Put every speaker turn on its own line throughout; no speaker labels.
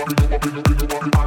body, the body, the
body, body,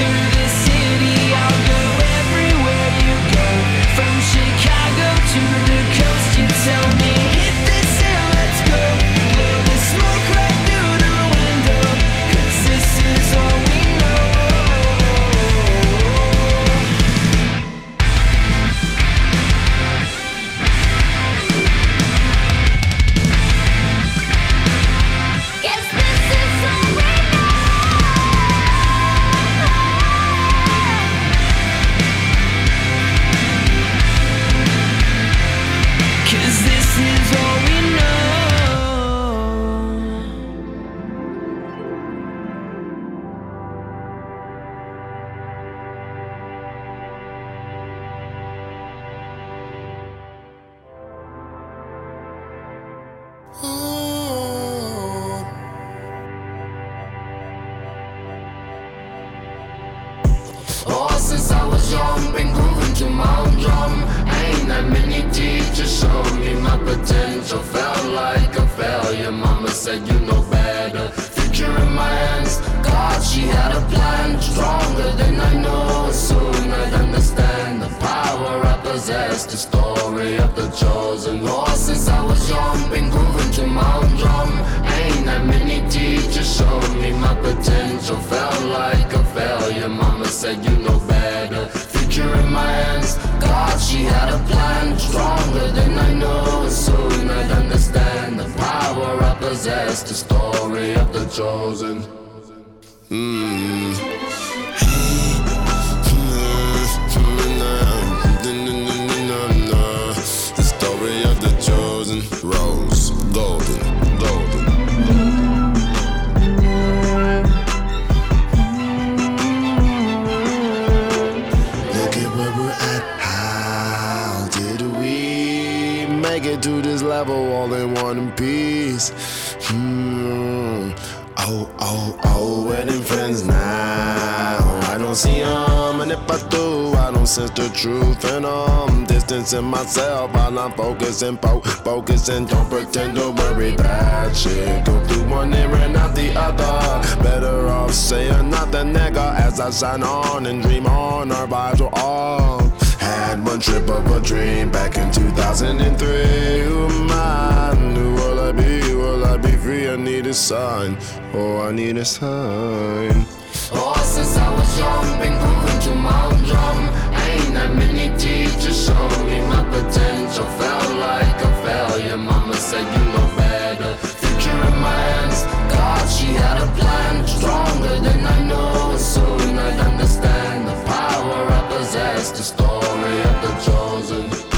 Thank. Potential. Felt like a failure. Mama said you know better. Future in my hands. God, she had a plan stronger than I know. Soon I'd understand the power I possess. The story of the chosen. Oh, since I was young, been grooving to my own drum. Ain't that many teachers showed me my potential. Possess. The story of the chosen. Hmm.
The story of the chosen rose, golden, golden. Look at where we're at. How did we make it to this level all in one piece? Friends now. I don't see them, and if I do, I don't sense the truth in them. Distancing myself while I'm focusing, po- focusing. Don't pretend to worry that shit. Go through one ear and out the other. Better off saying nothing, nigga, as I shine on and dream on. Our vibes were all. Had one trip of a dream back in 2003. Who am I? Who free? I need a sign. Oh, I need a sign.
Oh, since I was young, been grooving to own drum. Ain't that many teachers showed me my potential. Felt like a failure. Mama said you know better. Future in my hands. God, she had a plan stronger than I know. Soon I'd understand the power I possess. The story of the chosen.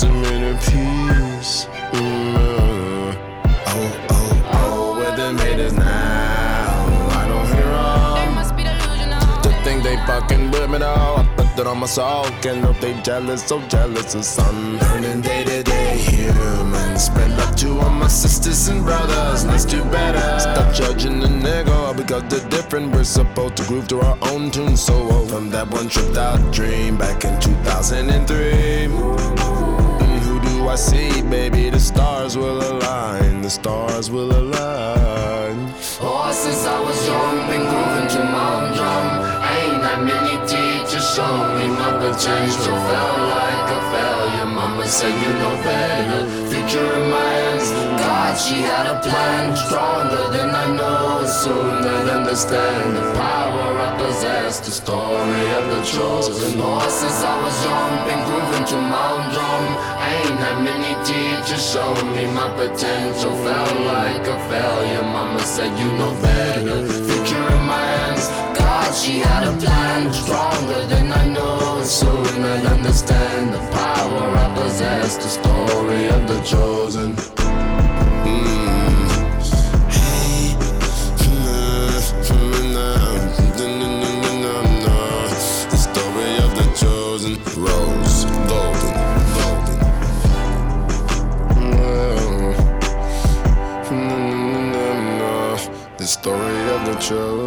To find peace. Mm, Oh, oh, oh, where they made us now. I don't hear 'em.
Must be delusional.
To think they fucking with me now. I put that on my soul. Can't know they jealous, so jealous of sun. Learning day to day, human. Spread love to all my sisters and brothers. Let's do better. Stop judging the nigga because they're different. We're supposed to groove to our own tune. So oh, from that one tripped out dream back in 2003. I see, baby? The stars will align. The stars will align.
Oh, since I was young, been grooving to my drum. Ain't that many teachers showed me my potential. Felt like a failure. Mama said you know better. Future in my hands. God, she had a plan stronger than I know. Soon I'll understand the power I possess. The story of the chosen. Oh, since I was young, been grooving to my drum. Many teachers showed me my potential. Felt like a failure. Mama said you know better. Future in my hands. God, she had a plan stronger than I know. Soon I'll understand the power I possess. The story of the chosen.
show.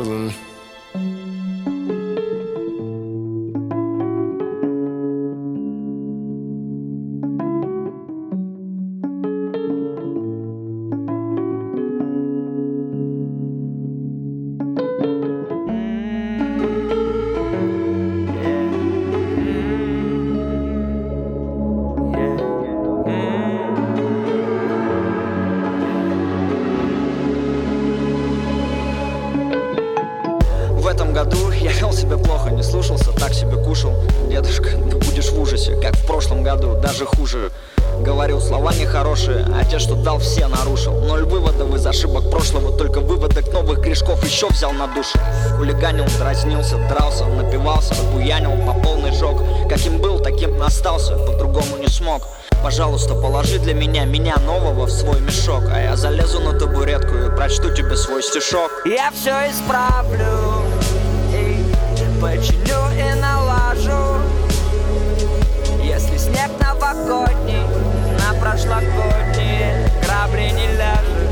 Этом году я вел себя плохо, не слушался, так себе кушал. Дедушка, ты будешь в ужасе, как в прошлом году, даже хуже. Говорил слова нехорошие, а те, что дал, все нарушил. Ноль выводов из ошибок прошлого, только выводок новых грешков еще взял на душу. Хулиганил, дразнился, дрался, напивался, буянил по полный жог Каким был, таким остался, по-другому не смог. Пожалуйста, положи для меня меня нового в свой мешок А я залезу на табуретку и прочту тебе свой стишок. Я все исправлю починю и налажу Если снег новогодний на прошлогодние грабли не ляжет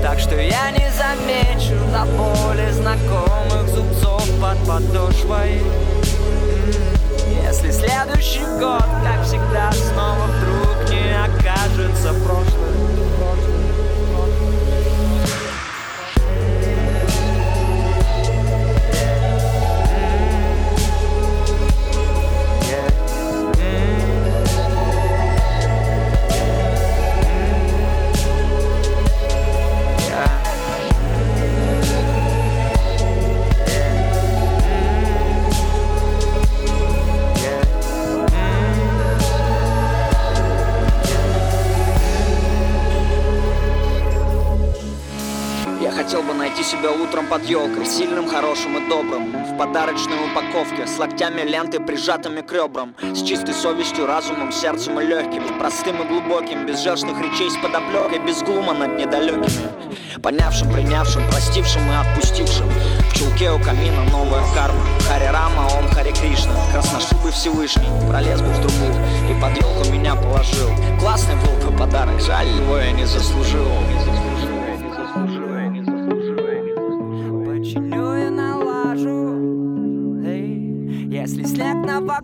Так что я не замечу до боли знакомых зубцов под подошвой. Если следующий год, как всегда, снова вдруг не окажется прошлым под елкой Сильным, хорошим и добрым. В подарочной упаковке С локтями ленты, прижатыми к ребрам. С чистой совестью, разумом, сердцем и легким Простым и глубоким Без жертвных речей с подоплекой Без глума над недалекими. Понявшим, принявшим, простившим и отпустившим. В чулке у камина новая карма. Хари Рама, Ом Хари Кришна. Красношубый Всевышний Пролез бы в трубу И под елку меня положил. Классный был бы подарок Жаль, его я не заслужил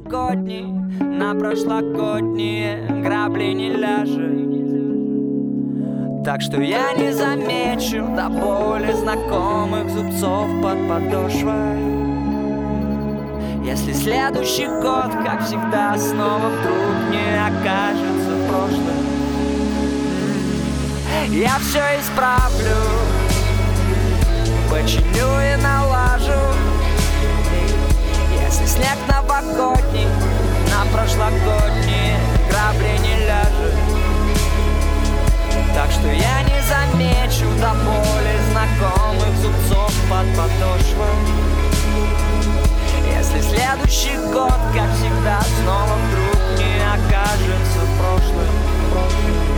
новогодний На прошлогодние грабли не ляжет. Так что я не замечу До боли знакомых зубцов под подошвой. Если следующий год, как всегда, снова вдруг не окажется прошлым. Я все исправлю Починю и налажу Если снег новогодний На прошлогодние грабли не ляжет Так что я не замечу до боли знакомых зубцов под подошвой Если следующий год, как всегда, снова вдруг не окажется прошлым, прошлым.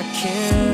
I can't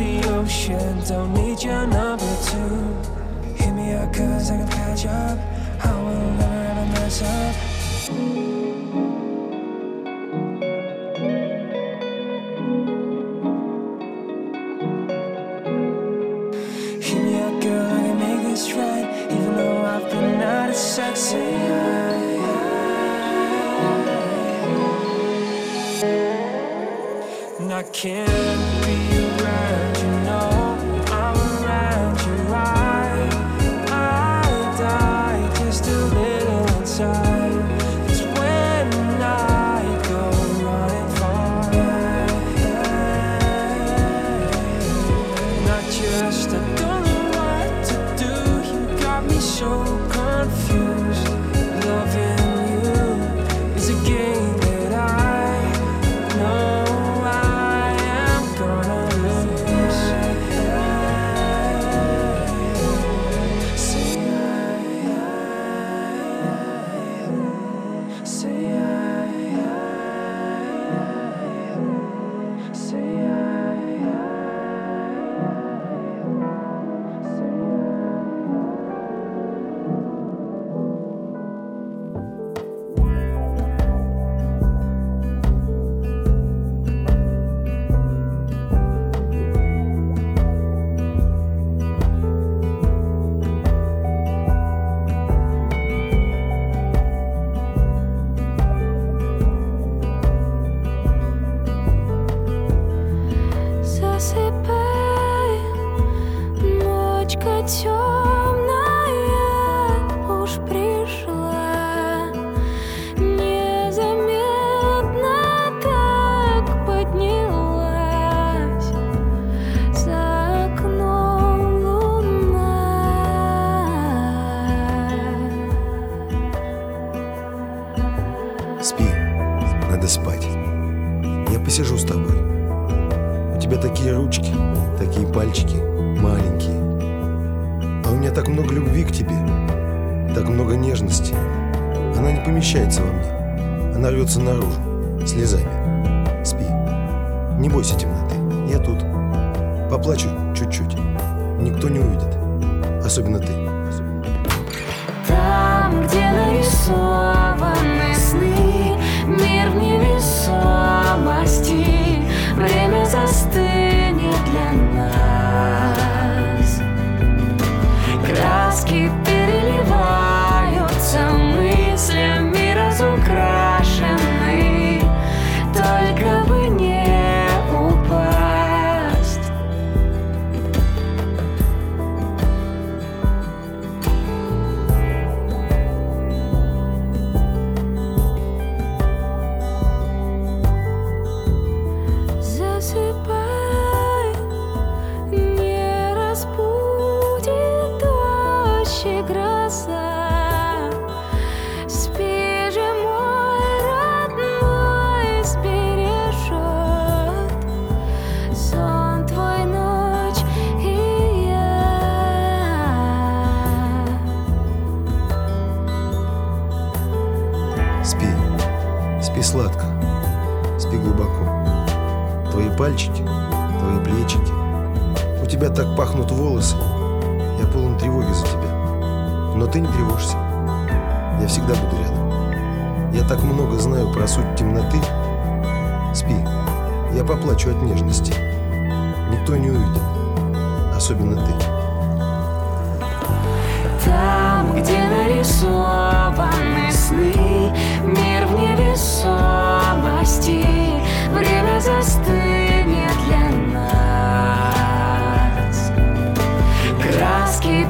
the ocean, don't need you.
любви к тебе, так много нежности. Она не помещается во мне. Она рвется наружу, слезами. Спи. Не бойся темноты, я тут. Поплачу чуть-чуть. Никто не увидит. Особенно ты.
Там, где нарисованы сны, мир невесомости, время
застыть. сладко. Спи глубоко. Твои пальчики, твои плечики. У тебя так пахнут волосы. Я полон тревоги за тебя. Но ты не тревожься. Я всегда буду рядом. Я так много знаю про суть темноты. Спи. Я поплачу от нежности. Никто не увидит. Особенно ты.
Там, где нарисованы сны, невесомости Время застынет для нас. Краски